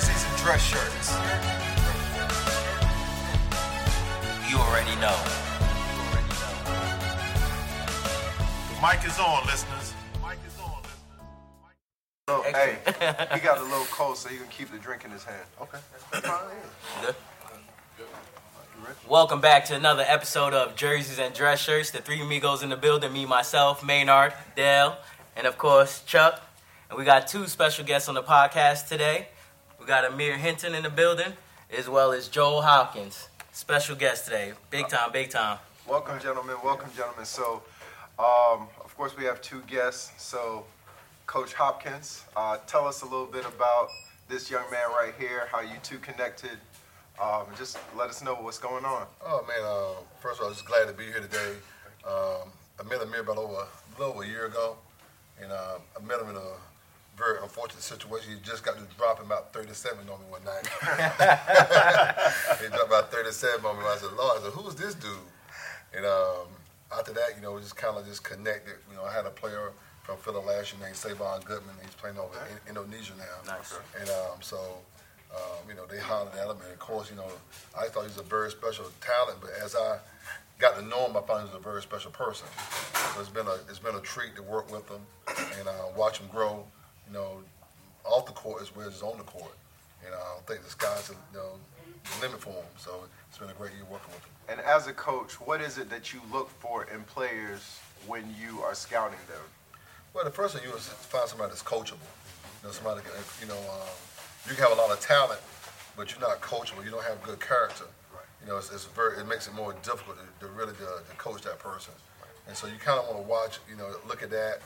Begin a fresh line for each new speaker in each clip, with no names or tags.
jerseys and dress shirts. You already know.
The mic is on, listeners. Mic is on, listeners.
So, hey, he got a little cold, so he can keep the drink in his hand. Okay. That's fine.
Good. Welcome back to another episode of Jerseys and Dress Shirts. The three amigos in the building, me, myself, Maynard, Dale, and of course, Chuck. And we got two special guests on the podcast today. We got Amir Hinton in the building, as well as Joel Hopkins. Special guest today. Big time, big time.
Welcome, gentlemen. Welcome, gentlemen. So, um, of course, we have two guests. So, Coach Hopkins, uh, tell us a little bit about this young man right here, how you two connected. Um, just let us know what's going on.
Oh man, uh, first of all, I'm just glad to be here today. Um, I met Amir about over a little over a year ago, and uh, I met him in a very unfortunate situation. He just got to dropping about 37 on me one night. he dropped about 37 on me. I said, Lord, I said, who's this dude? And um, after that, you know, we just kind of just connected. You know, I had a player from Philly last year named Savon Goodman. He's playing over in Indonesia now.
Nice.
And um, so, um, you know, they hollered at him. And of course, you know, I thought he was a very special talent. But as I got to know him, I found he was a very special person. So it's been a it's been a treat to work with him and uh, watch him grow. You know, off the court as well as on the court. And uh, I don't think the sky's the you know, the limit for him. So it's been a great year working with him.
And as a coach, what is it that you look for in players when you are scouting them?
Well, the first thing you is find somebody that's coachable. You know, somebody, that, you know, um, you can have a lot of talent, but you're not coachable. You don't have good character. Right. You know, it's, it's very, it makes it more difficult to, to really to, to coach that person. Right. And so you kind of want to watch, you know, look at that.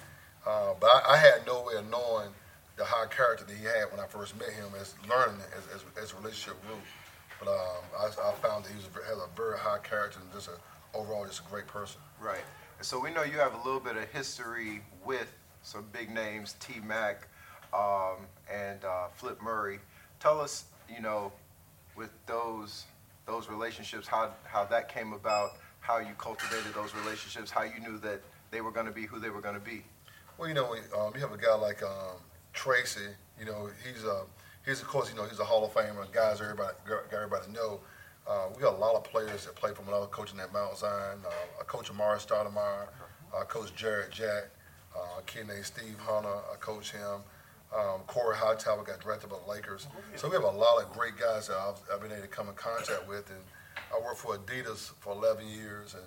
Uh, but I, I had no way of knowing the high character that he had when I first met him as learning as, as, as a relationship grew. But um, I, I found that he was, has a very high character and just a, overall just a great person.
Right. And so we know you have a little bit of history with some big names, T Mac um, and uh, Flip Murray. Tell us, you know, with those those relationships, how how that came about, how you cultivated those relationships, how you knew that they were going to be who they were going to be.
Well, you know, um, you have a guy like um, Tracy. You know, he's a he's of course, you know, he's a Hall of Famer. Guys, everybody, everybody know. Uh, we got a lot of players that play from was coaching at Mount Zion. Uh, coach Amar'e Stoudemire. I coach Jarrett Jack. Uh, a kid named Steve Hunter. I coach him. Um, Cory Hightower got drafted by the Lakers. So we have a lot of great guys that I've, I've been able to come in contact with. And I worked for Adidas for 11 years, and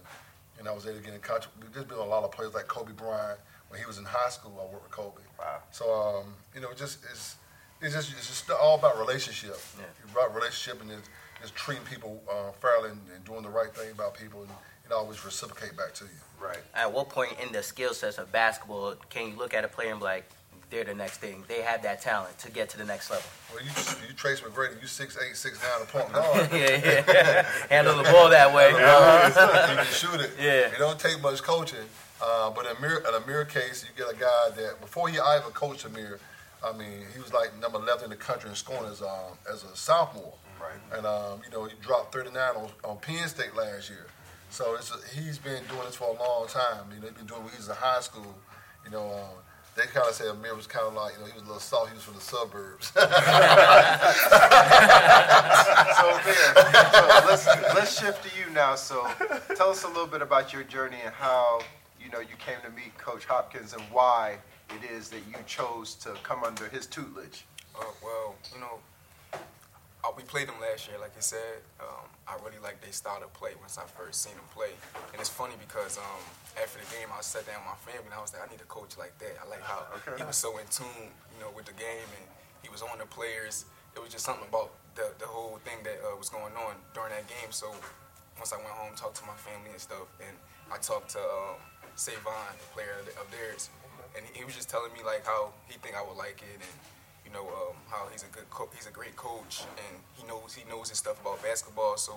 and I was able to get in contact. There's been a lot of players like Kobe Bryant. When he was in high school, I worked with Kobe.
Wow.
So um, you know, just it's it's just it's just all about relationship.
Yeah.
It's about relationship and just, just treating people uh, fairly and, and doing the right thing about people, and it always reciprocate back to you.
Right.
At what point in the skill sets of basketball can you look at a player and be like, they're the next thing? They have that talent to get to the next level.
Well, you you Trace McGrady, you six eight six nine, a point guard.
yeah, yeah. Handle the ball that way.
you can shoot it.
Yeah.
It don't take much coaching. Uh, but in Amir, in Amir case, you get a guy that before he even coached Amir, I mean, he was like number 11 in the country in scoring as um, as a sophomore.
Right.
And um, you know, he dropped 39 on, on Penn State last year. So it's a, he's been doing this for a long time. You know, he's been doing it when he was in high school. You know, um, they kind of say Amir was kind of like, you know, he was a little soft. He was from the suburbs.
So there. So let's let's shift to you now. So tell us a little bit about your journey and how you know you came to meet Coach Hopkins and why it is that you chose to come under his tutelage.
Uh, well, you know, uh, we played them last year, like you said. Um, I really like their style of play once I first seen them play. And it's funny because um, after the game, I sat down with my family and I was like, I need a coach like that. I like how he was so in tune, you know, with the game and he was on the players. It was just something about the, the whole thing that uh, was going on during that game. So once I went home, talked to my family and stuff, and I talked to um, Savon, the player of, of theirs, and he, he was just telling me like how he think I would like it and you know um, how he's a good co- he's a great coach and he knows he knows his stuff about basketball. So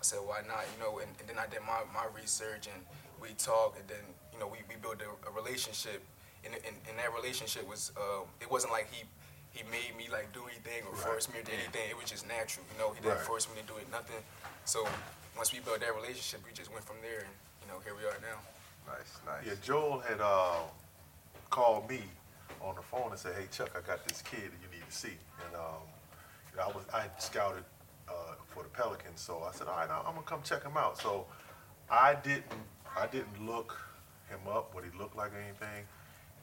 I said, why not? You know, and, and then I did my, my research and we talked, and then you know we, we built a, a relationship, and, and, and that relationship was uh, it wasn't like he he made me like do anything or force me to do anything. It was just natural. You know, he didn't
Right.
force me to do it, nothing. So once we built that relationship, we just went from there, and you know, here we are now.
Nice, nice.
Yeah, Joel had uh, called me on the phone and said, "Hey Chuck, I got this kid that you need to see." And um, you know, I was I had scouted uh, for the Pelicans, so I said, all right, I'm gonna come check him out. So I didn't I didn't look him up, what he looked like or anything.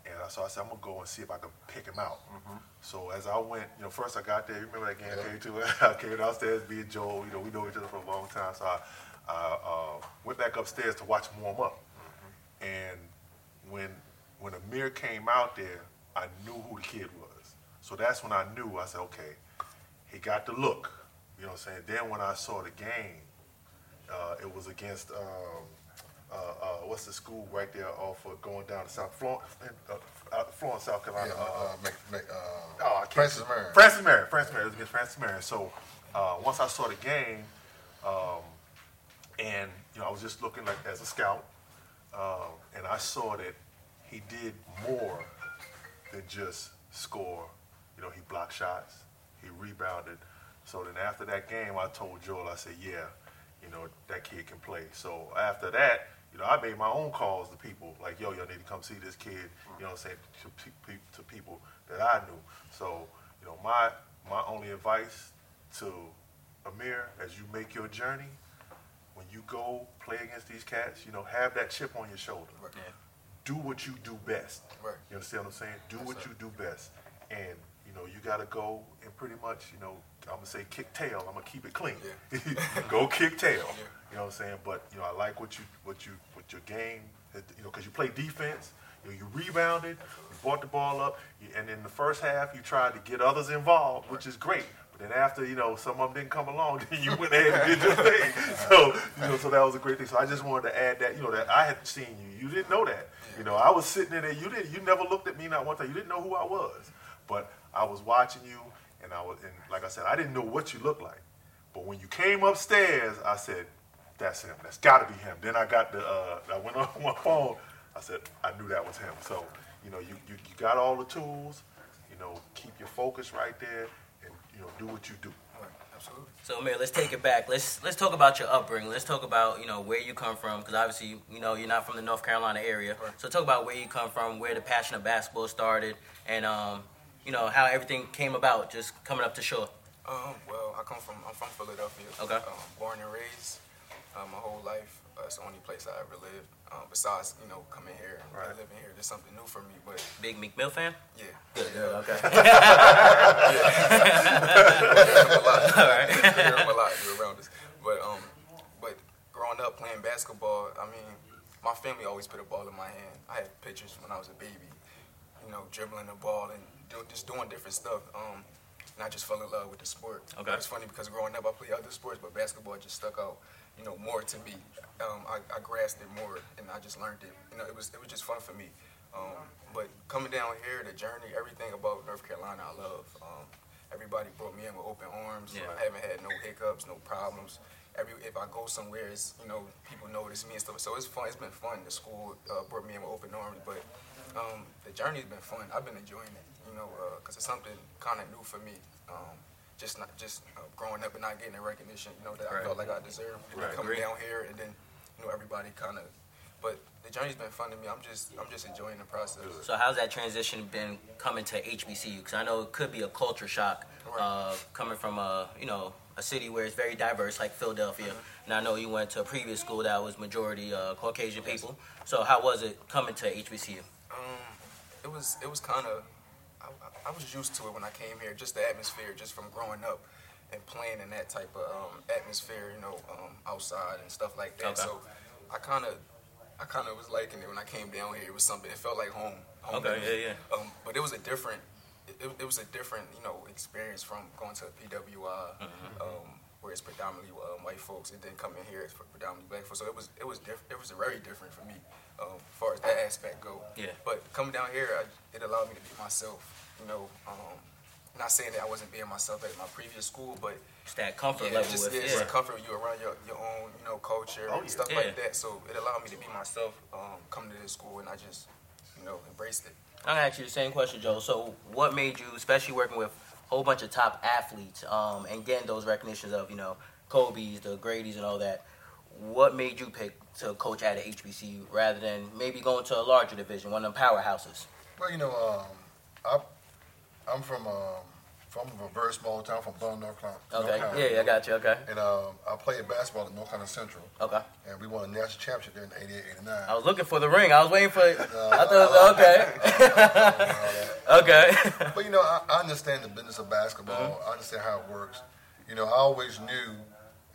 And so I said, I'm gonna go and see if I can pick him out. So as I went, you know, first I got there. You remember that game
Yeah.
came to? I came downstairs, being Joel. You know, we know each other for a long time. So I, I uh, went back upstairs to watch him warm up. And when when Amir came out there, I knew who the kid was. So that's when I knew. I said, okay, he got the look. You know what I'm saying? Then when I saw the game, uh, it was against um, uh, uh, what's the school right there off of going down to South Florence, uh, Florence, South Carolina.
uh,
uh,
uh, uh,
Oh, I can't-
Francis Marion.
Francis Marion. Francis Marion. It was against Francis Marion. So uh, once I saw the game, um, and you know, I was just looking like as a scout, uh, and I saw that he did more than just score. You know, he blocked shots, he rebounded. So then after that game, I told Joel, I said, yeah, you know, that kid can play. So after that, you know, I made my own calls to people like, yo, y'all need to come see this kid. You know, what I'm saying to, pe- pe- to people that I knew. So you know, my my only advice to Amir as you make your journey, when you go play against these cats, you know, have that chip on your shoulder.
Right.
Do what you do best.
Right.
You understand what I'm saying? Do
Yes,
what
sir.
you do best. And, you know, you gotta go and pretty much, you know, I'm gonna say kick tail. I'm gonna keep it clean. go kick tail. You know what I'm saying? But, you know, I like what you what you what your game you know, because you play defense, you know, you rebounded, you brought the ball up, you, and in the first half you tried to get others involved, which is great. Then after, you know, some of them didn't come along, then you went ahead and did your thing. So, you know, so that was a great thing. So I just wanted to add that, you know, that I had seen you. You didn't know that. You know, I was sitting in there. You didn't. You never looked at me not one time. You didn't know who I was, but I was watching you, and I was, and like I said, I didn't know what you looked like. But when you came upstairs, I said, "That's him. That's got to be him." Then I got the. Uh, I went on my phone. I said, "I knew that was him." So, you know, you, you you got all the tools. You know, keep your focus right there, know, do what you do.
Right. Absolutely.
So Amir, let's take it back. Let's let's talk about your upbringing. Let's talk about you know where you come from, because obviously you know you're not from the North Carolina area.
Right.
So talk about where you come from, where the passion of basketball started, and um, you know how everything came about, just coming up to shore.
Um, well, I come from I'm from Philadelphia.
Okay.
Um, born and raised uh, my whole life. Uh, it's the only place I ever lived. Um, besides, you know, coming here and
Right.
living here, there's something new for me. But
Big Meek Mill fan.
yeah,
Good. Good. Okay.
All right. Hear him a lot. You're around us. But um, but growing up playing basketball, I mean, my family always put a ball in my hand. I had pictures when I was a baby, you know, dribbling the ball and do, just doing different stuff. Um, and I just fell in love with the sport.
Okay.
It's funny because growing up I played other sports, but basketball just stuck out, you know, more to me. Um, I, I grasped it more and I just learned it. You know, it was it was just fun for me. Um, but coming down here, the journey, everything about North Carolina, I love. Um, everybody brought me in with open arms.
Yeah.
I haven't had no hiccups, no problems. Every if I go somewhere, it's you know people notice me and stuff. So it's fun. It's been fun. The school uh, brought me in with open arms, but um, the journey's been fun. I've been enjoying it. You know, because it's something kind of new for me. Just not just uh, growing up and not getting the recognition. You know that
Right.
I felt like I deserved. And then
Right.
coming
Agree.
down here and then you know everybody kind of. But the journey's been fun to me. I'm just I'm just enjoying the process.
So how's that transition been coming to HBCU? Because I know it could be a culture shock uh, coming from a you know a city where it's very diverse like Philadelphia, and I know you went to a previous school that was majority uh, Caucasian people. So how was it coming to HBCU?
Um, it was it was kind of I, I- was used to it when I came here, just the atmosphere, just from growing up and playing in that type of um, atmosphere, you know, um, outside and stuff like that.
Okay.
So I kind of I kind of was liking it when I came down here. It was something. It felt like home. home
Okay, yeah, yeah.
Um, but it was a different. It, it was a different, you know, experience from going to PWI,
Mm-hmm.
um, where it's predominantly um, white folks, and then coming here it's predominantly black folks. So it was it was diff- it was very different for me, um, as far as that aspect go.
Yeah.
But coming down here, I, it allowed me to be myself. You know, um, not saying that I wasn't being myself at my previous school, but
Just that comfort
yeah,
level
just,
with
yeah, it's
yeah.
a comfort you around your, your own, you know, culture
Oh,
and
yeah.
stuff
Yeah.
like that. So it allowed me to be myself um, coming to this school, and I just, you know, embraced it.
I'm gonna ask you the same question, Joe. So, what made you, especially working with a whole bunch of top athletes, um, and getting those recognitions of, you know, Kobe's, the Grady's, and all that? What made you pick to coach at a HBCU rather than maybe going to a larger division, one of the powerhouses?
Well, you know, um, I, I'm from um, from a very small town from Bunn, North Carolina. North
Okay.
Carolina.
Yeah, yeah, I got you. Okay.
And um, I played basketball at North Carolina Central,
Okay.
and we won a national championship there in '88, '89.
I was looking for the ring. I was waiting for it. I thought, okay. okay.
But you know, I, I understand the business of basketball.
Mm-hmm.
I understand how it works. You know, I always knew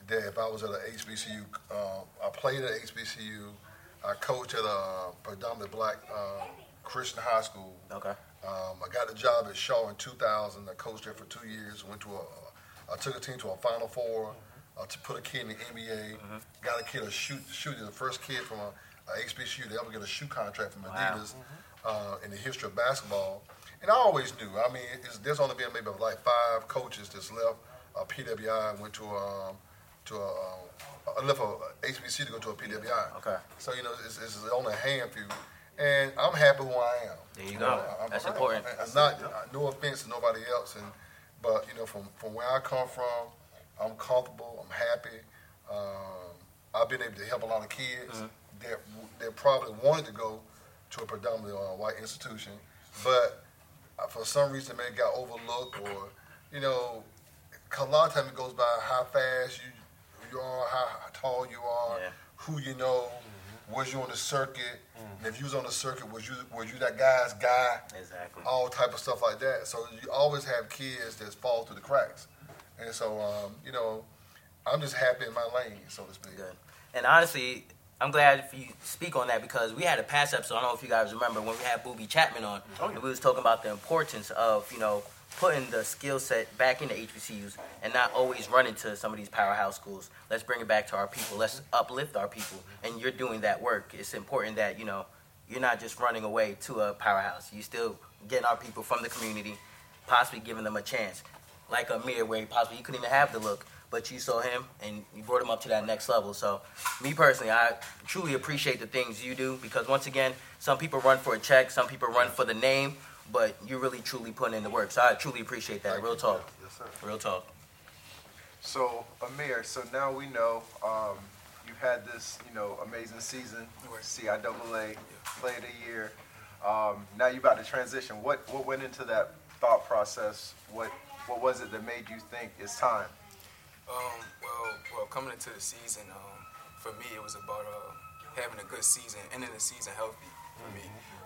that if I was at a HBCU, um, I played at HBCU. I coached at a predominantly black um, Christian high school.
Okay.
Um, I got a job at Shaw in 2000. I coached there for two years. Went to a, I took a team to a Final Four. Uh, to put a kid in the NBA. Got a kid a shoot shoot the first kid from a, a HBCU to ever get a shoe contract from
Wow.
Adidas uh, in the history of basketball. And I always knew. I mean, there's only been maybe like five coaches that's left uh, PWI went to um, to a, uh, left a HBC to go to a PWI.
Okay.
So you know, it's, it's only a handful, and I'm happy who I am.
There you go.
I'm-
That's
I'm-
important.
I'm not no offense to nobody else, and but you know, from from where I come from, I'm comfortable. I'm happy. Um, I've been able to help a lot of kids
Mm-hmm.
that that probably wanted to go to a predominantly uh, white institution, but uh, for some reason maybe got overlooked or you know, a lot of time it goes by how fast you you are, how tall you are,
Yeah.
who you know, was you on the circuit, and if you was on the circuit, was you was you that guy's guy,
Exactly.
all type of stuff like that. So you always have kids that fall through the cracks, and so um, you know, I'm just happy in my lane, so to speak.
Good. And honestly, I'm glad if you speak on that because we had a past episode. I don't know if you guys remember when we had Booby Chapman on, Oh and we was talking about the importance of you know putting the skill set back into HBCUs and not always running to some of these powerhouse schools. Let's bring it back to our people. Let's uplift our people. And you're doing that work. It's important that you know you're not just running away to a powerhouse. You still getting our people from the community, possibly giving them a chance. Like Amir, where he possibly he couldn't even have the look, but you saw him and you brought him up to that next level. So, me personally, I truly appreciate the things you do because once again, some people run for a check, some people run for the name, but you're really truly putting in the work. So I truly appreciate that. Real talk.
Yes, sir.
Real talk.
So Amir, so now we know um, you've had this, you know, amazing season, CIAA Play of the Year. Um, now you're about to transition. What what went into that thought process? What what was it that made you think it's time?
Um, well, well, coming into the season, um, for me, it was about uh, having a good season, ending the season healthy for me.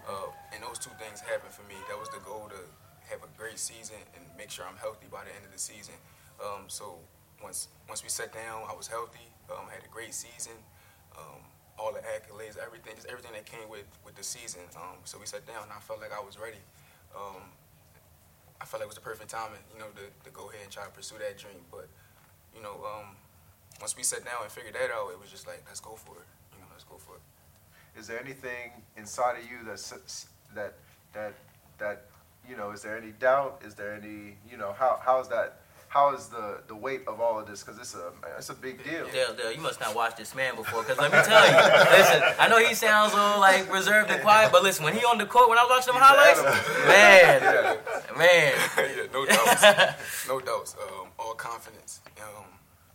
Uh, and those two things happened for me. That was the goal to have a great season and make sure I'm healthy by the end of the season. Um, so once once we sat down, I was healthy. Um, had a great season. Um, all the accolades, everything, just everything that came with with the season. Um, so we sat down, and I felt like I was ready. Um, I felt like it was the perfect timing, you know, to, to go ahead and try to pursue that dream. But you know, um, once we sat down and figured that out, it was just like, let's go for it. You know, let's go for it.
Is there anything inside of you that's that that that you know? Is there any doubt? Is there any you know? How how is that? How is the the weight of all of this? Because it's a it's a big deal.
Dale, Dale, you must not watch this man before, because let me tell you, listen, I know he sounds a little like reserved and quiet, but listen, when he on the court, when I watch watching them highlights, man, man,
yeah, no doubts, no doubts. Um, all confidence. Um,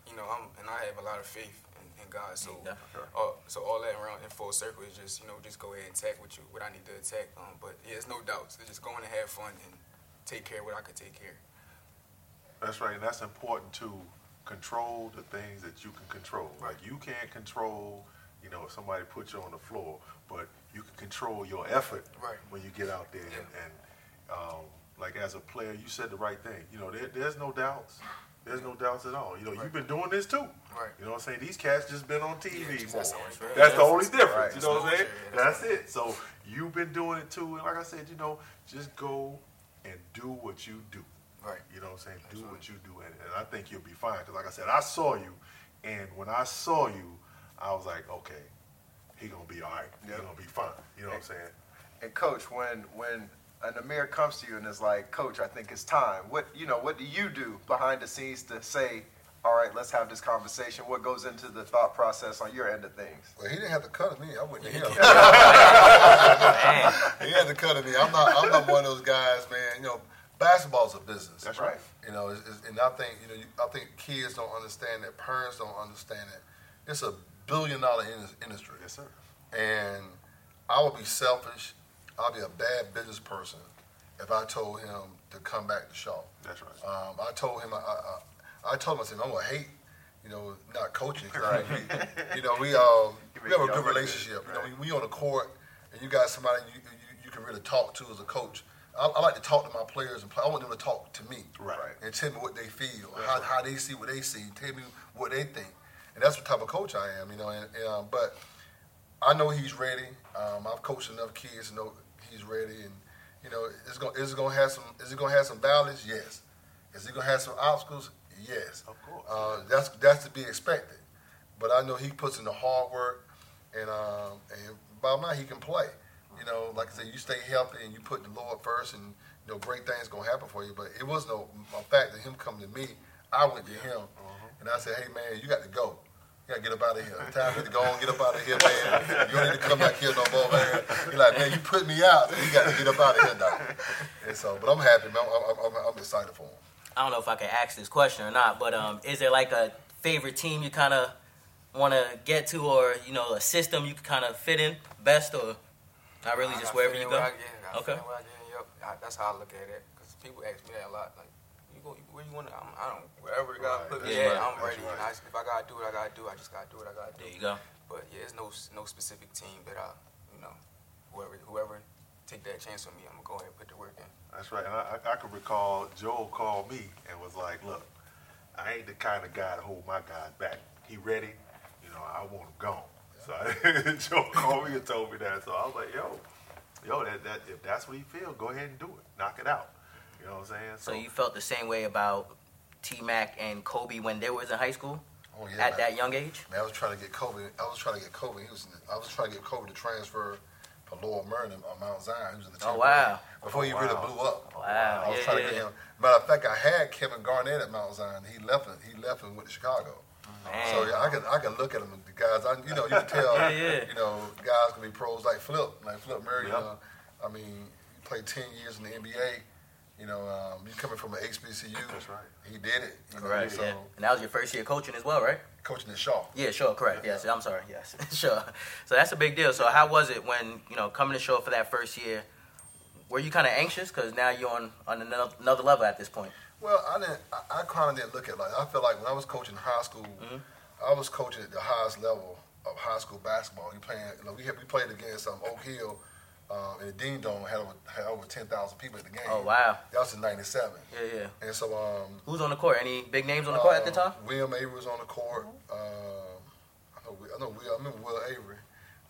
you know, I'm and I have a lot of faith in, in God. So,
Yeah.
uh, so all that around in full circle is just you know just go ahead and attack what you what I need to attack. Um, but yeah, it's no doubts. It's just going to have fun and take care of what I could take care.
That's right, and that's important to control the things that you can control. Like you can't control, you know, if somebody puts you on the floor, but you can control your effort
Right.
when you get out there. And, and um, like as a player, you said the right thing. You know, there, there's no doubts. There's no doubts at all. You know, you've been doing this too.
Right.
You know what I'm saying? These cats just been on TV
just-
more.
that's the only difference.
That's the only difference.
Right.
You know what I'm saying?
only
That's it. So you've been doing it too. And like I said, you know, just go and do what you do.
Right.
You know what I'm saying? Do what you do, and, and I think you'll be fine. Because like I said, I saw you, and when I saw you, I was like, okay, he gonna be all right. He
Yep.
gonna be fine. You know what I'm saying?
And coach, when when an Amir comes to you and is like, Coach, I think it's time. What you know? What do you do behind the scenes to say, All right, let's have this conversation? What goes into the thought process on your end of things?
Well, he didn't have to cut of me. I went to him. he had to cut of me. I'm not. I'm not one of those guys, man. You know, basketball's a business.
That's right.
You know, it's, it's, and I think you know, I think kids don't understand that. Parents don't understand that. It's a billion dollar in- industry.
Yes, sir.
And I would be selfish. I'll be a bad business person if I told him to come back to Shaw.
That's right.
Um, I told him, I, I, I told him, I said, I'm gonna hate, you know, not coaching. 'cause I- we- you know, we um, we have a good relationship. You know, we, we on the court, and you got somebody you, you, you can really talk to as a coach. I, I like to talk to my players, and play, I want them to talk to me
Right.
and tell me what they feel, how, how they see what they see, tell me what they think, and that's what type of coach I am. You know, and, and um, but I know he's ready. Um, I've coached enough kids to know he's ready, and you know, it's gonna is it gonna have some is it gonna have some valleys? Yes. Is he gonna have some obstacles? Yes.
Of course.
Uh, that's that's to be expected. But I know he puts in the hard work, and um, and bottom line, he can play. You know, like I said, you stay healthy and you put the Lord first, and you know, great things gonna happen for you. But it was no a fact that him coming to me. I went to him, and I said, "Hey man, you got to go. You got to get up out of here. Time for you to go on, get up out of here, man. You don't need to come back here no more, man." He's like, "Man, you put me out. You got to get up out of here now." And so, but I'm happy, man. I'm, I'm, I'm, I'm excited for him.
I don't know if I can ask this question or not, but um, is there like a favorite team you kind of want to get to, or you know, a system you can kind of fit in best, or not really just
gotta
wherever you
in
go?
where I get,
Okay.
fit in where I get in, yep. That's how I look at it. Because people ask me that a lot. Like, you go where you want to? I don't. Wherever you gotta
Right,
put me
that's
at,
right,
I'm ready.
right.
And I, if I gotta do what I gotta do, I just gotta do what I gotta do.
There you go.
But yeah, there's no no specific team that I, you know, whoever whoever take that chance on me, I'm gonna go ahead and put the work in.
That's right. And I, I, I can recall Joel called me and was like, "Look, I ain't the kind of guy to hold my guys back. He ready, you know. I want him gone." So Joel called me and told me that. So I was like, "Yo, yo, that, that if that's what he feel, go ahead and do it. Knock it out." You know what I'm saying?
So you felt the same way about T Mac and Kobe when they was in high school
Oh yeah.
at
man.
that young age?
Man, I was trying to get Kobe. I was trying to get Kobe. He was. In the, I was trying to get Kobe to transfer for Lower Merion on uh, Mount Zion. He was in the
Oh, wow.
Before he
Oh,
really blew up.
Wow,
I was
yeah,
trying
yeah,
to get him. Matter of fact, I had Kevin Garnett at Mount Zion. He left. it. He left and went to Chicago.
Man.
So yeah, I can I can look at him. The guys, I, you know, you can tell.
Yeah, yeah.
You know, guys can be pros like Flip, like Flip Murray.
Yep.
You know, I mean, he played ten years in the NBA. You know, um, he's coming from an HBCU.
That's right.
He did it. You know,
Correct.
So
yeah. And that was your first year coaching as well, right?
coaching at Shaw.
Yeah, sure, correct. Yes, I'm sorry. Yes, sure. So that's a big deal. So how was it when you know coming to Shaw for that first year? Were you kind of anxious because now you're on on another, another level at this point?
Well, I didn't. I, I kind of didn't look at like. I feel like when I was coaching high school, I was coaching at the highest level of high school basketball. You playing? You know, we had, we played against um, Oak Hill, um, and the Dean Dome had over had over ten thousand people at the game.
Oh wow.
That was in '97,
Yeah, yeah.
and so um,
Who's on the court? Any big names on the court at the
um,
time?
William Avery was on the court. Um, I know. I know. Will, I remember Will Avery.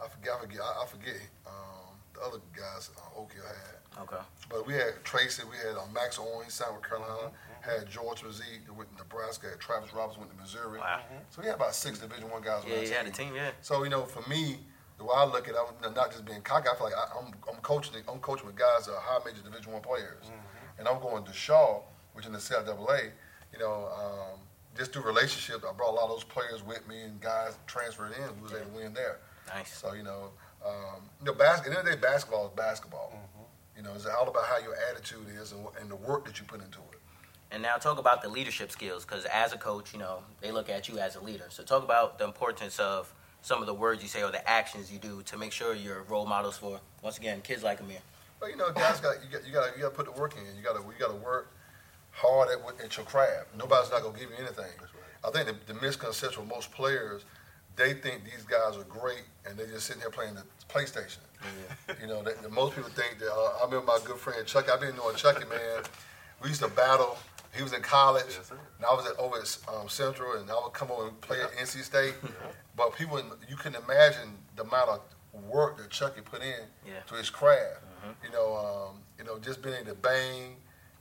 I forget. I forget. I, I forget um, the other guys uh, Oak Hill had.
Okay.
But we had Tracy, we had um, Max Owen, South signed with Carolina, had George Mazie, who went to Nebraska, had Travis Roberts went to Missouri.
Wow.
So we had about six Division One guys on
Yeah,
our team.
had a team. Yeah.
So you know, for me, the way I look at it, I'm not just being cocky. I feel like I, I'm, I'm coaching. I'm coaching with guys that are high major Division One players, and I'm going to Shaw, which in the CIAA. You know, um, just through relationships, I brought a lot of those players with me, and guys transferred in who was able to win there.
Nice.
So you know, um, you know, bas- at the end of the day, basketball is basketball. You know, it's all about how your attitude is and, and the work that you put into it.
And now talk about the leadership skills, because as a coach, you know they look at you as a leader. So talk about the importance of some of the words you say or the actions you do to make sure you're role models for once again kids like Amir.
But you know, guys got you got you got you got to put the work in. You got to you got to work hard at, at your craft. Nobody's not gonna give you anything. I think the, the misconception with most players, they think these guys are great and they're just sitting here playing the PlayStation. You know, that, that most people think that. Uh, I remember my good friend Chucky. I've been knowing Chucky, man. We used to battle. He was in college,
Yes,
and I was at, over at um, Central, and I would come over and play at NC State. but people, you couldn't imagine the amount of work that Chucky put in
Yeah.
to his craft. You know, um, you know, just being able to bang,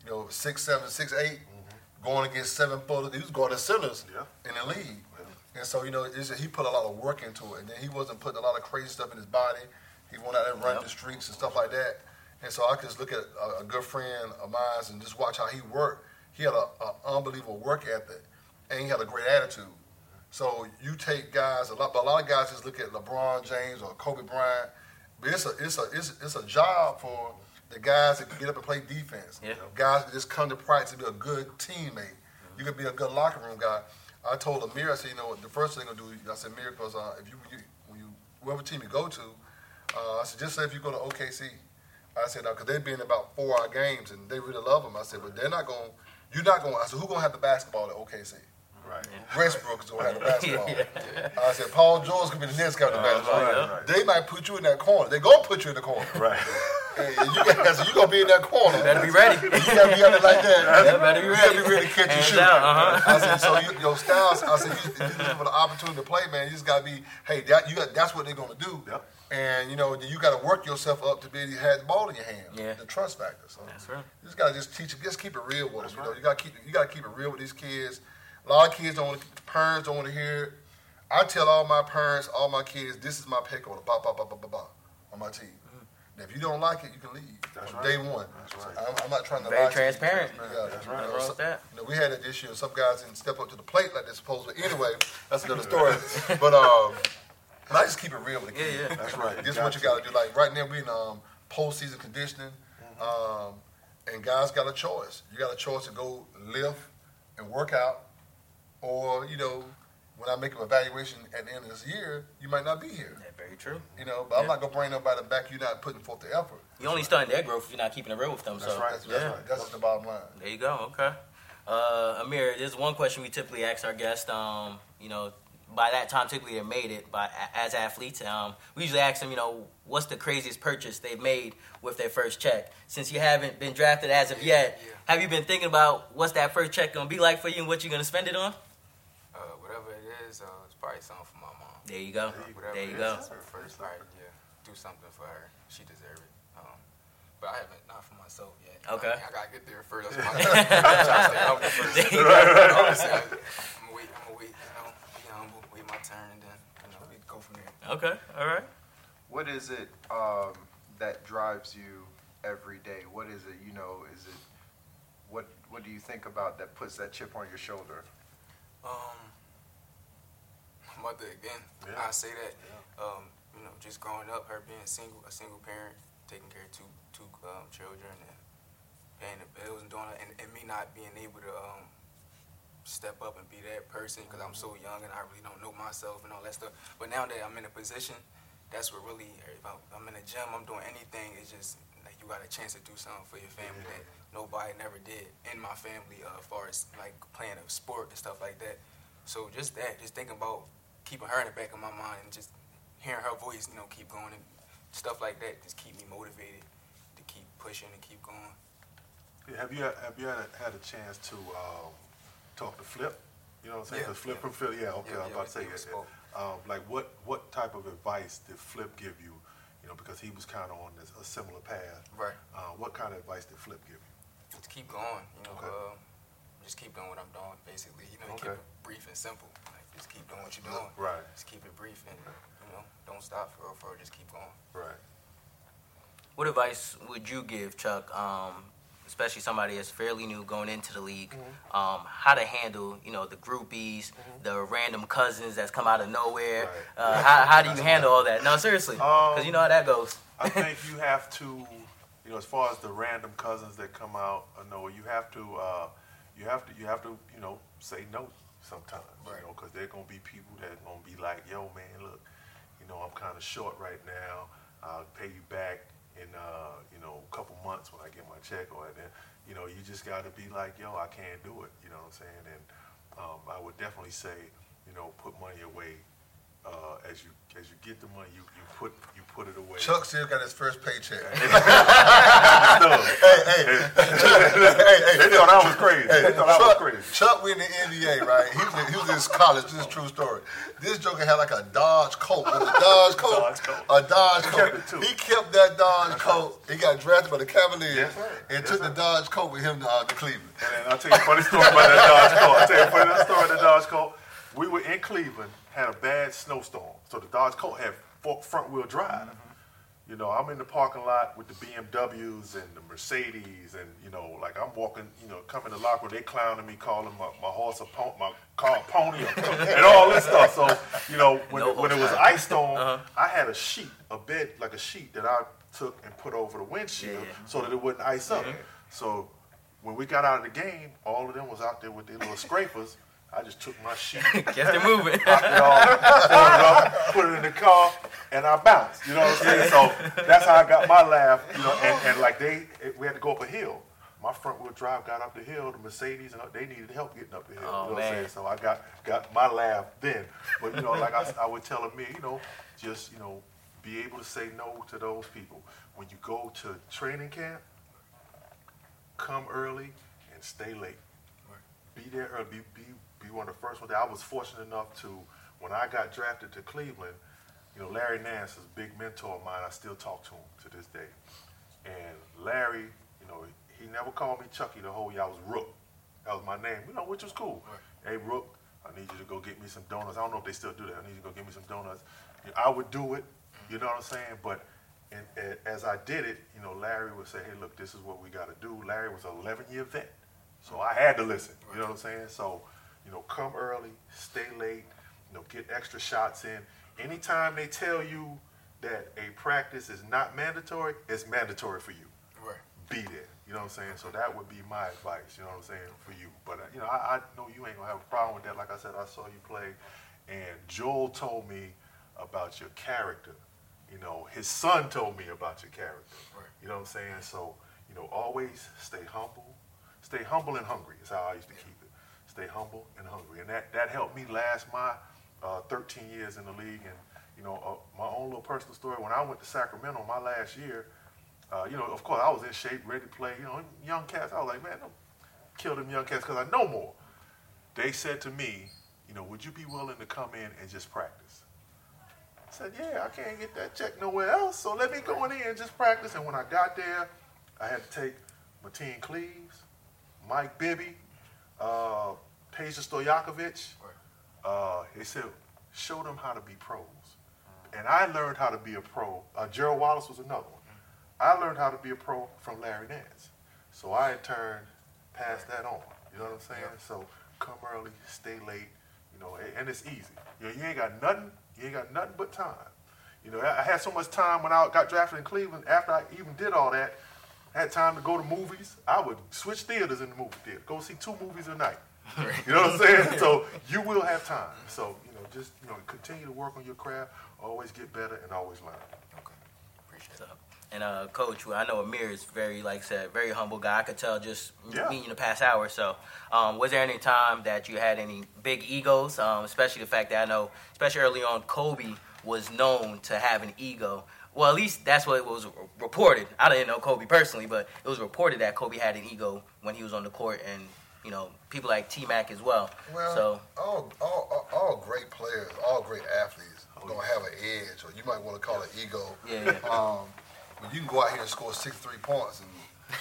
you know, six seven, six eight, going against seven footers. He was going to centers
Yeah.
in the league. And so, you know, he put a lot of work into it. And then he wasn't putting a lot of crazy stuff in his body. He went out there and run
Yep.
the streets and stuff like that. And so I could just look at a, a good friend of mine and just watch how he worked. He had an unbelievable work ethic, and he had a great attitude. So you take guys a lot, but a lot of guys just look at LeBron James or Kobe Bryant. But it's a it's a it's, it's a job for the guys that can get up and play defense.
Yeah.
Guys that just come to practice to be a good teammate. You can be a good locker room guy. I told Amir, I said, you know, the first thing I'm gonna do, I said, Amir, because uh, if you, you when you whoever team you go to, uh, I said, just say if you go to OKC, I said, no, because they've been about four hour games and they really love them. I said, but they're not going, you're not going, I said, who's going to have the basketball at OKC?
Right.
Westbrook is going to have the basketball.
Yeah.
I said, Paul George going to be the next guy with the basketball.
right, right.
They might put you in that corner. They're going to put you in the corner.
Right.
And you guys, you going to be in that corner.
Better be ready.
You got to be under like that.
You better be ready.
got to be ready to catch your
Hands
shoot.
down, uh-huh.
I said, so you, your styles, I said, you, you looking for the opportunity to play, man. You just got to be, hey, that, you got, that's what they're going to do.
Yep.
And, you know, you got to work yourself up to be able to have the ball in your hand.
Yeah.
The trust factor. So
That's right.
you just got to just teach them. just keep it real with them. You know, you got to keep, you got to keep it real with these kids. A lot of kids don't want to, parents don't want to hear it. I tell all my parents, all my kids, this is my pick order, ba, ba, ba, ba, ba, ba, on my team. Now, if you don't like it, you can leave
That's
on
right.
day one.
That's right.
I'm, I'm not trying to
Very
lie to you.
transparent.
Yeah,
That's
you
right.
know,
Nothing wrong
so-
that.
you know, we had it this year. Some guys didn't step up to the plate like they're supposed to. Anyway, that's another story. but um, I just keep it real with the kids.
Yeah, yeah.
That's right.
This is what you got to do. Like right now, we in um, postseason conditioning, um, and guys got a choice. You got a choice to go lift and work out, or you know, when I make an evaluation at the end of this year, you might not be here.
Yeah, very true.
You know, but I'm not gonna bring nobody back. You're not putting forth the effort.
You only stunting their growth if you're not keeping it real with them.
That's
so
right.
That's, that's
yeah.
right. That's just the bottom line.
There you go. Okay. Uh, Amir, there's one question we typically ask our guests. Um, you know, by that time, typically they made it by as athletes. Um, we usually ask them, you know, what's the craziest purchase they've made with their first check. Since you haven't been drafted as of yet,
Yeah.
have you been thinking about what's that first check gonna be like for you and what you're gonna spend it on?
Uh, whatever it is, uh, it's probably something for my mom.
There you go.
Whatever
There you
is,
go.
her first probably, yeah, do something for her. She deserves it. Um, but I haven't, not for myself yet.
Okay.
I, I gotta get there first. That's my I'm trying to stay humble first.
Go.
I, I'm gonna wait, I'm gonna wait, you know, be humble, wait my turn, and then, you know, we go from there.
Okay. All right.
What is it um, that drives you every day? What is it? You know, is it what? What do you think about that puts that chip on your shoulder?
Um, my mother again.
Yeah.
I say that. Um, you know, just growing up, her being single, a single parent, taking care of two two um, children, and paying the bills and doing it, and, and me not being able to um, step up and be that person because I'm so young and I really don't know myself and all that stuff. But now that I'm in a position, that's what really. If I'm, in a gym, I'm doing anything. It's just like you got a chance to do something for your family that nobody never did in my family, uh, as far as like playing a sport and stuff like that. So just that, just thinking about keeping her in the back of my mind and just hearing her voice, you know, keep going and stuff like that, just keep me motivated to keep pushing and keep going.
Yeah, Have you have you had a, had a chance to um, talk to Flip? You know what I'm saying?
Yeah,
'Cause Flip
yeah.
from Philly. Yeah, okay.
Yeah,
I was
yeah,
about to say
we- we
that. Um, like what what type of advice did Flip give you? You know, because he was kind of on this, a similar path.
Right.
Uh, what kind of advice did Flip give you?
Just keep going, you know.
Okay.
Uh, just keep doing what I'm doing, basically. You know, keep it brief and simple. Like just keep doing what you're doing.
Right.
Just keep it brief and you know, don't stop for real, for real. Just keep going.
Right.
What advice would you give Chuck, um, especially somebody that's fairly new going into the league,
Mm-hmm.
um, how to handle, you know, the groupies, the random cousins that's come out of nowhere?
Right.
Uh, how, how do you handle all that? No, seriously, because
Um,
you know how that goes.
I think you have to, you know, as far as the random cousins that come out, uh, no, you have to, uh, you have to, you have to, you know, say no sometimes,
Right.
you know, because there are gonna be people that are gonna be like, yo, man, look, you know, I'm kind of short right now. I'll pay you back in, uh, you know, a couple months when I get my check or then, you know, you just got to be like, yo, I can't do it. You know what I'm saying? And um, I would definitely say, you know, put money away. Uh, as you as you get the money, you, you put you put it away.
Chuck still got his first paycheck. Hey, hey, hey,
They thought I was crazy.
Hey,
They thought I was
Chuck,
crazy.
Chuck went in the NBA, right? He was, in, he was in college. This is a true story. This joker had like a Dodge Colt. Was a Dodge Colt?
Dodge Colt.
A Dodge
He kept.
He kept that Dodge Colt. He got drafted by the Cavaliers
Yes,
and
Yes,
took
sir.
the Dodge Colt with him to, uh, to Cleveland.
And I'll tell you a funny story about that Dodge Colt. I'll tell you a funny story about that Dodge Colt. We were in Cleveland, had a bad snowstorm. So the Dodge Colt had front wheel drive. You know, I'm in the parking lot with the BMWs and the Mercedes, and you know, like I'm walking, you know, coming to locker, they clowning me, calling my, my horse a pony, my car a pony, and all this stuff. So, you know, when,
No
it, when it was ice storm,
Uh-huh.
I had a sheet, a bed, like a sheet that I took and put over the windshield
Yeah, yeah.
so that it wouldn't ice up. So when we got out of the game, all of them was out there with their little scrapers. I just took my sheet,
Guess they're moving.
popped it off, folded it up, put it in the car, and I bounced. You know what I'm saying? So that's how I got my laugh. You know, and, and like they, we had to go up a hill. My front wheel drive got up the hill. The Mercedes and uh, they needed help getting up the hill.
Oh,
you know what I'm
man.
saying? So I got got my laugh then. But you know, like I, I would tell me, you know, just you know, be able to say no to those people. When you go to training camp, come early and stay late. Be there early. Be, be, be one of the first ones. I was fortunate enough to, when I got drafted to Cleveland, you know, Larry Nance is a big mentor of mine. I still talk to him to this day. And Larry, you know, he never called me Chucky the whole year. I was Rook. That was my name, you know, which was cool. Hey, Rook, I need you to go get me some donuts. I don't know if they still do that. I need you to go get me some donuts. I would do it, you know what I'm saying? But and, and as I did it, you know, Larry would say, hey, look, this is what we got to do. Larry was an 11 year vet. So I had to listen, you know what I'm saying? So, you know, come early, stay late, you know, get extra shots in. Anytime they tell you that a practice is not mandatory, it's mandatory for you
Right.
be there. You know what I'm saying? So that would be my advice. You know what I'm saying for you. But uh, you know, I, I know you ain't gonna have a problem with that. Like I said, I saw you play, and Joel told me about your character. You know, his son told me about your character.
Right.
You know what I'm saying? So you know, always stay humble. Stay humble and hungry is how I used to keep it. Stay humble and hungry, and that that helped me last my uh, 13 years in the league. And you know, uh, my own little personal story. When I went to Sacramento my last year, uh, you know, of course, I was in shape, ready to play. You know, young cats. I was like, man, don't kill them young cats because I know more. They said to me, you know, would you be willing to come in and just practice? I said, yeah, I can't get that check nowhere else, so let me go in and just practice. And when I got there, I had to take Mateen Cleaves, Mike Bibby, uh, Peja Stojakovic. Uh, they said, show them how to be pros. And I learned how to be a pro. Uh, Gerald Wallace was another one. I learned how to be a pro from Larry Nance. So I in turn passed that on. You know what I'm saying? So come early, stay late, you know, and, and it's easy. You know, you ain't got nothing, you ain't got nothing but time. You know, I I had so much time when I got drafted in Cleveland, after I even did all that, I had time to go to movies. I would switch theaters in the movie theater, go see two movies a night. You know what I'm saying? So you will have time. So, you know, just, you know, continue to work on your craft, always get better, and always learn.
Okay. Appreciate it.
So, and uh, coach, I know Amir is very, like I said, very humble guy. I could tell just
Yeah.
meeting the past hour. So, um, was there any time that you had any big egos? Um, especially the fact that I know, especially early on, Kobe was known to have an ego. Well, at least that's what was reported. I didn't know Kobe personally, but it was reported that Kobe had an ego when he was on the court, and you know, people like T Mac as well.
Well,
so,
all, all, all, all great players, all great athletes are going to have an edge, or you might want to call it ego.
yeah, yeah.
Um, but you can go out here and score 63 points,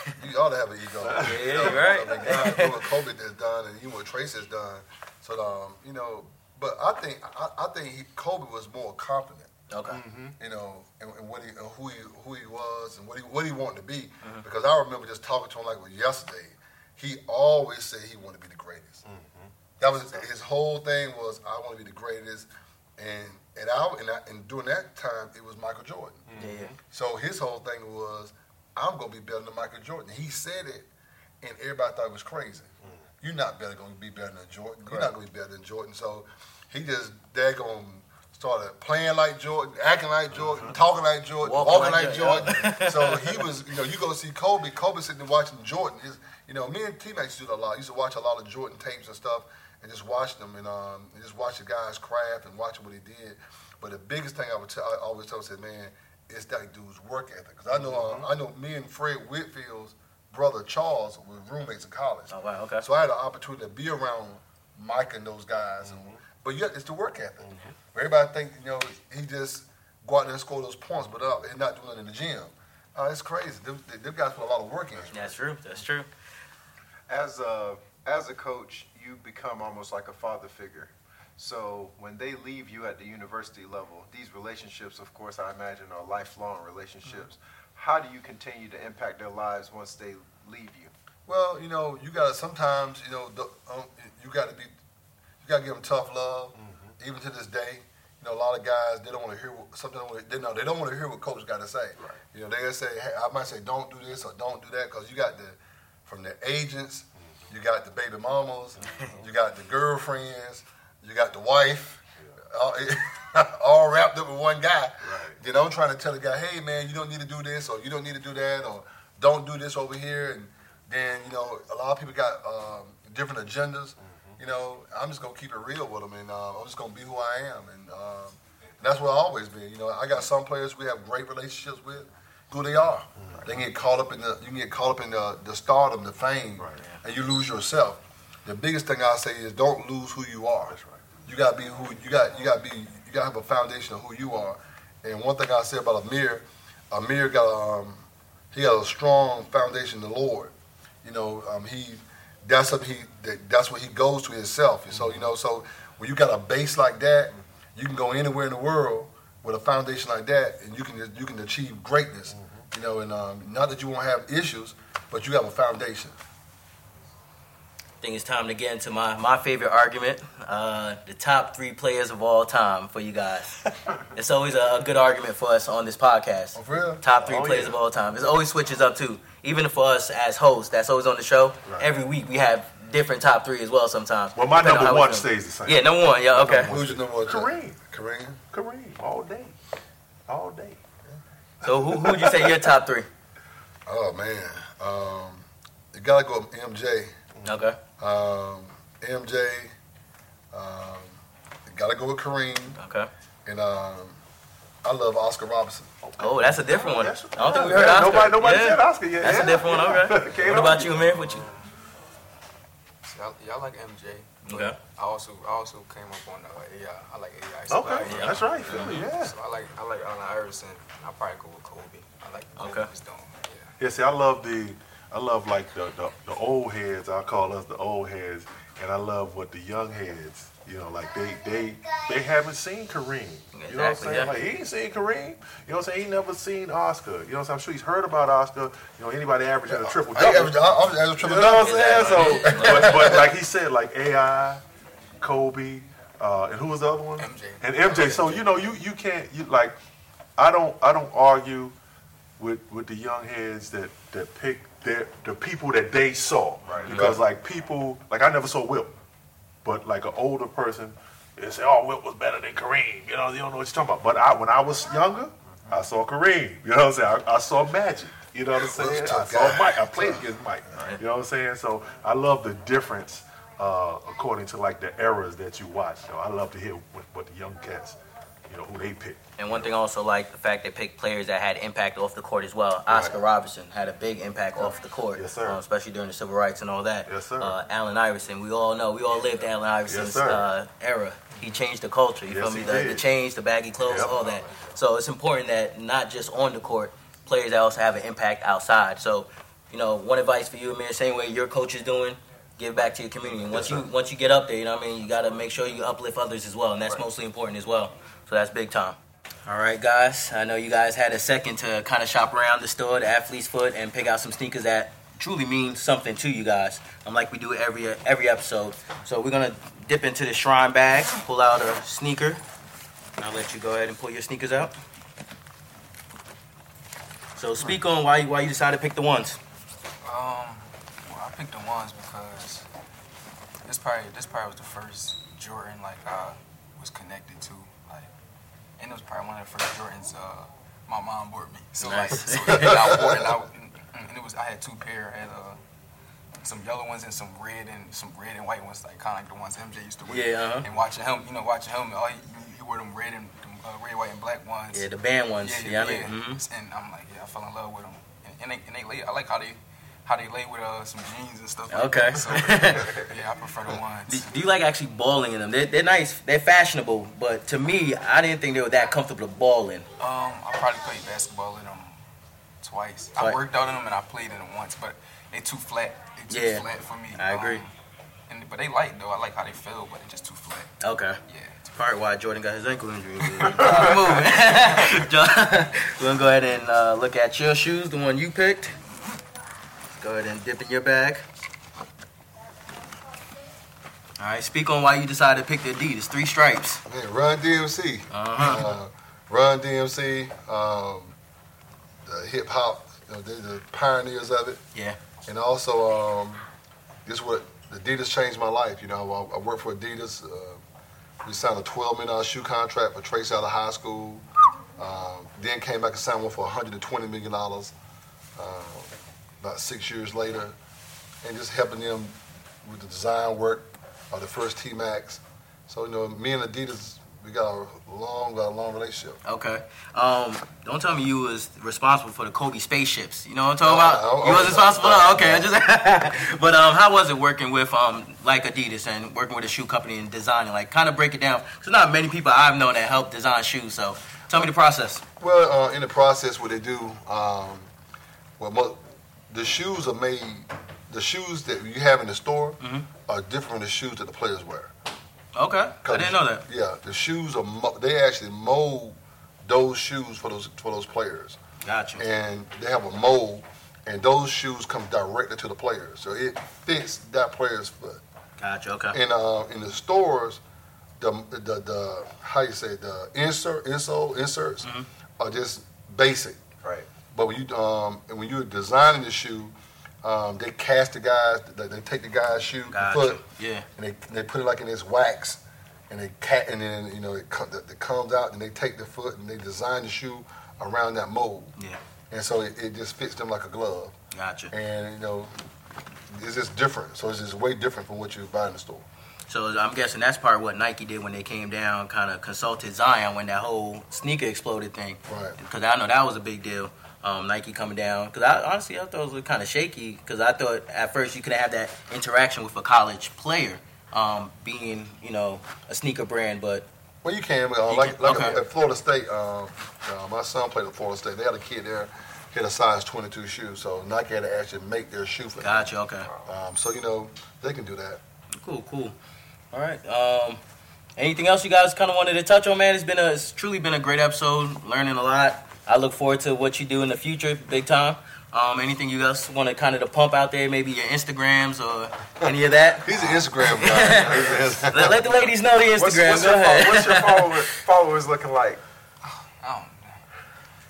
and you ought to have an ego.
Yeah,
You know,
right.
I mean, guys do what Kobe has done, and even what Trace has done. So, um, you know, but I think I, I think he, Kobe was more confident.
okay.
You know, and, and what he, and who he, who he was, and what he, what he wanted to be.
Mm-hmm.
Because I remember just talking to him like it was yesterday. He always said he wanted to be the greatest. Mm-hmm. That was his whole thing was I want to be the greatest, and and I and, I, and during that time it was Michael Jordan.
Yeah, yeah.
So his whole thing was I'm gonna be better than Michael Jordan. He said it, and everybody thought it was crazy. Mm. You're not better gonna be better than Jordan. You're not gonna be better than Jordan. So he just daggone started playing like Jordan, acting like Jordan, talking like Jordan,
Walking
walking,
like
like,
Jordan.
Jordan. so he was, you know, you go see Kobe. Kobe sitting there watching Jordan. His, you know, me and teammates Mac used to do that a lot. Used to watch a lot of Jordan tapes and stuff, and just watch them and um, and just watch the guy's craft and watch what he did. But the biggest thing I would tell, I always tell, said, man, it's that dude's work ethic. Because I know, um, I know, me and Fred Whitfield's brother Charles were roommates in college.
Oh wow, okay.
So I had an opportunity to be around Mike and those guys. And, but yet, it's the work ethic. Everybody think you know he just go out there and score those points, but uh, and not doing it in the gym. Uh, it's crazy. Them, them guys put a lot of work in.
That's true. That's true.
As a as a coach, you become almost like a father figure. So when they leave you at the university level, these relationships, of course, I imagine are lifelong relationships. How do you continue to impact their lives once they leave you?
Well, you know, you gotta sometimes, you know, the, um, you gotta be, you gotta give them tough love. Mm-hmm. Even to this day, you know, a lot of guys they don't want to hear what, something. They know they don't want to hear what coach got to say.
Right.
You know, they say, hey, I might say, don't do this or don't do that, because you got the from the agents, mm-hmm. you got the baby mamas, mm-hmm. you got the girlfriends, you got the wife, all, all wrapped up in one guy. then I'm trying to tell the guy, hey man, you don't need to do this or you don't need to do that or don't do this over here. And then you know a lot of people got um, different agendas. You know, I'm just gonna keep it real with them, and uh, I'm just gonna be who I am, and, um, and that's what I always been. You know, I got some players we have great relationships with, who they are. They can get caught up in the you can get caught up in the, the stardom, the fame,
Right.
and you lose yourself. The biggest thing I say is don't lose who you are.
That's right.
You gotta be who you got. You gotta be. You gotta have a foundation of who you are. And one thing I say about Amir, Amir got um, he got a strong foundation in the Lord. You know, um, he that's what he that, that's what he goes to himself. So you know, so when you got a base like that, you can go anywhere in the world with a foundation like that, and you can you can achieve greatness. You know, and um, not that you won't have issues, but you have a foundation.
I think it's time to get into my, my favorite argument, uh, the top three players of all time for you guys. it's always a, a good argument for us on this podcast.
Oh, for real?
Top three
Oh,
players
yeah.
of all time. It always switches up too. Even for us as hosts, that's always on the show.
Right.
Every week we have different top three as well. Sometimes.
Well, my
depending on
number one
feel.
stays the same.
Yeah, number one. Yeah, okay.
Who's your number one?
Kareem.
Kareem.
Kareem, all day, all day.
So who who would you say your top three?
Oh man, um, you gotta go with MJ.
Okay.
Um, MJ. Um, you gotta go with Kareem,
Okay.
and um, I love Oscar Robertson.
Oh, that's a different one. I don't think we
yeah,
heard Oscar.
Nobody, nobody
Yeah.
said Oscar yet.
That's
yeah.
a different one. Okay.
Can't
what about you, man? What you?
See, I, yeah, I like MJ. but
Okay.
I also I also came up on uh, AI. I like AI.
Okay,
style.
that's right, Philly, yeah.
So I like I like Allen Iverson. I probably go with Kobe. I like what
Okay.
he doing. Yeah.
Yeah, see, I love the, I love like the, the the old heads. I call us the old heads, and I love what the young heads. You know, like they they they haven't seen Kareem. You know what I'm saying?
yeah.
Like he ain't seen Kareem. You know what I'm saying? He never seen Oscar. You know what I'm saying? I'm sure he's heard about Oscar. You know, anybody averaging a triple
I ain't
double.
average- I- I'm average
You
triple
know what I'm saying? So, but, but like he said, like AI, Kobe, uh, and who was the other one?
MJ.
And MJ. So you know, you you can't you like, I don't I don't argue with with the young heads that that pick their the people that they saw.
Right.
Because like people like I never saw Wilt, but like an older person, they say, oh, Wilt was better than Kareem. You know, you don't know what you're talking about. But I when I was younger, I saw Kareem. You know what I'm saying? I, I saw Magic. You know what I'm saying? I saw
guy.
Mike. I played against Mike. You know what I'm saying? So I love the difference uh, according to like the eras that you watch. So I love to hear what, what the young cats, you know, who they pick.
And one thing I also like the fact they picked players that had impact off the court as well. Oscar Robertson had a big impact off the court,
Yes, sir.
um, especially during the civil rights and all that.
Yes, sir.
Uh, Allen Iverson, we all know, we all lived Allen Iverson's
sir.
uh, era. He changed the culture. You
Yes,
feel me?
he
The, the change, the baggy clothes,
Yep.
all that. So it's important that not just on the court, players that also have an impact outside. So, you know, one advice for you, Amir, same way your coach is doing. Give back to your community. And once
Yes,
you once you get up there, you know what I mean. You got to make sure you uplift others as well, and that's
Right.
mostly important as well. So that's big time. All right, guys. I know you guys had a second to kind of shop around the store, the Athlete's Foot, and pick out some sneakers that truly mean something to you guys. I'm like we do every every episode. So we're gonna dip into the Shrine bag, pull out a sneaker. I'll let you go ahead and pull your sneakers out. So speak on why you, why you decided to pick the ones.
Um, well, I picked the ones because this probably this probably was the first Jordan like I was connected to, and it was probably one of the first Jordans uh, my mom bought me. So like, so and I wore it, and, I, and, it was I had two pair. I had uh, some yellow ones and some red and some red and white ones, like kind of like the ones MJ used to wear.
Yeah, uh-huh.
And watching him, you know, watching him, oh, he, he wore them red and them, uh, red, white, and black ones.
Yeah, the band ones.
Yeah,
Yeah,
yeah.
I mean, mhm.
And I'm like, yeah, I fell in love with them. And, and they, and they I like how they, how they lay with uh, some jeans and stuff. Like
Okay.
That. So yeah, I prefer the ones.
do you like actually balling in them? They're, they're nice, they're fashionable, but to me, I didn't think they were that comfortable balling.
Um, I probably played basketball in them twice. I worked out in them and I played in them once, but they're too flat. They too
Yeah,
flat for me.
I agree.
Um, and but they light though. I like how they feel, but they're just too flat.
Okay.
Yeah.
Part why Jordan got his ankle injury. Moving. John, We're gonna go ahead and uh, look at your shoes, the one you picked. Go ahead and dip in your bag. All right, speak on why you decided to pick the Adidas, three stripes.
Man, Run DMC.
Uh-huh.
Uh, Run DMC. Um, the hip hop. You know, they're the pioneers of it.
Yeah.
And also, um, this what Adidas changed my life. You know, I, I worked for Adidas. Uh, we signed a 12 million dollar shoe contract for Trace out of high school. Um, then came back and signed one for 120 million dollars. About six years later, and just helping them with the design work of the first T Max. So you know, me and Adidas, we got a long, got a long relationship.
Okay. Um, don't tell me you was responsible for the Kobe spaceships. You know what I'm talking about?
Oh, oh,
you was
oh,
responsible.
oh,
Oh, okay, I just. but um, how was it working with um like Adidas and working with a shoe company and designing? Like, kind of break it down. Cause not many people I've known that help design shoes. So tell me the process.
Well, uh, in the process, what they do, um, well, mo- the shoes are made. The shoes that you have in the store
Mhm.
are different from the shoes that the players wear.
Okay, I didn't know that.
Yeah, the shoes are. Mo- they actually mold those shoes for those for those players,
Gotcha.
and they have a mold, and those shoes come directly to the players, so it fits that player's foot.
Gotcha. Okay.
And uh, in the stores, the the, the how you say the insert insole inserts
Mhm.
are just basic.
Right.
But when you um and when you're designing the shoe, um, they cast the guys. They, they take the guy's shoe
Gotcha.
foot
Yeah.
and they they put it like in this wax, and they cat and then you know it, com- it comes out and they take the foot and they design the shoe around that mold,
Yeah.
and so it, it just fits them like a glove.
Gotcha.
And you know, it's just different. So it's just way different from what you buy in the store.
So I'm guessing that's part of what Nike did when they came down, kind of consulted Zion when that whole sneaker exploded thing.
Right.
Because I know that was a big deal. Um, Nike coming down. Because I honestly I thought it was kind of shaky. Because I thought at first you couldn't have that interaction with a college player, um, being you know a sneaker brand. But
Well, you can. Uh,
You
like
can,
like
okay.
at Florida State, um, uh, my son played at Florida State. They had a kid there, he had a size 22 shoe, so Nike had to actually make their shoe for him.
gotcha. Okay.
Um, so you know they can do that.
Cool. Cool. All right. Um, anything else you guys kind of wanted to touch on, man? It's been a it's truly been a great episode. Learning a lot. I look forward to what you do in the future, big time. Um, anything you guys want to kind of to pump out there? Maybe your Instagrams or any of that.
He's an Instagram guy.
let, let the ladies know the Instagram.
What's, what's,
Go
your,
ahead.
what's your follower, followers looking like?
I don't know.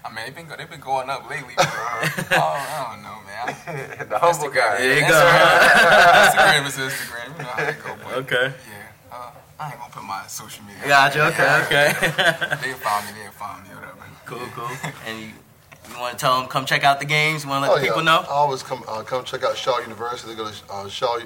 I mean, they've been they've been going up lately. But, uh, oh, I don't know, man.
The humble guy.
There you go.
Instagram is Instagram. You know how it go. But,
Okay.
Yeah. Uh, I ain't gonna put my social media.
Gotcha. Okay. Okay.
They'll find me. They'll find me. Whatever.
cool. Cool. And you, you want to tell them come check out the games? You want to let
Oh,
the
yeah.
people know?
I always come uh, come check out Shaw University. Go to uh, Shaw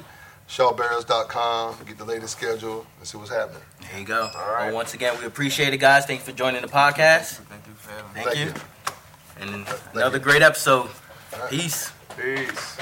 ShawBears.com, get the latest schedule, and see what's happening.
There you go.
right.
Well, once again, we appreciate it, guys. Thank you for joining the podcast.
Thank you for having me.
Thank,
Thank
you.
you.
And another great episode.
All right.
Peace.
Peace.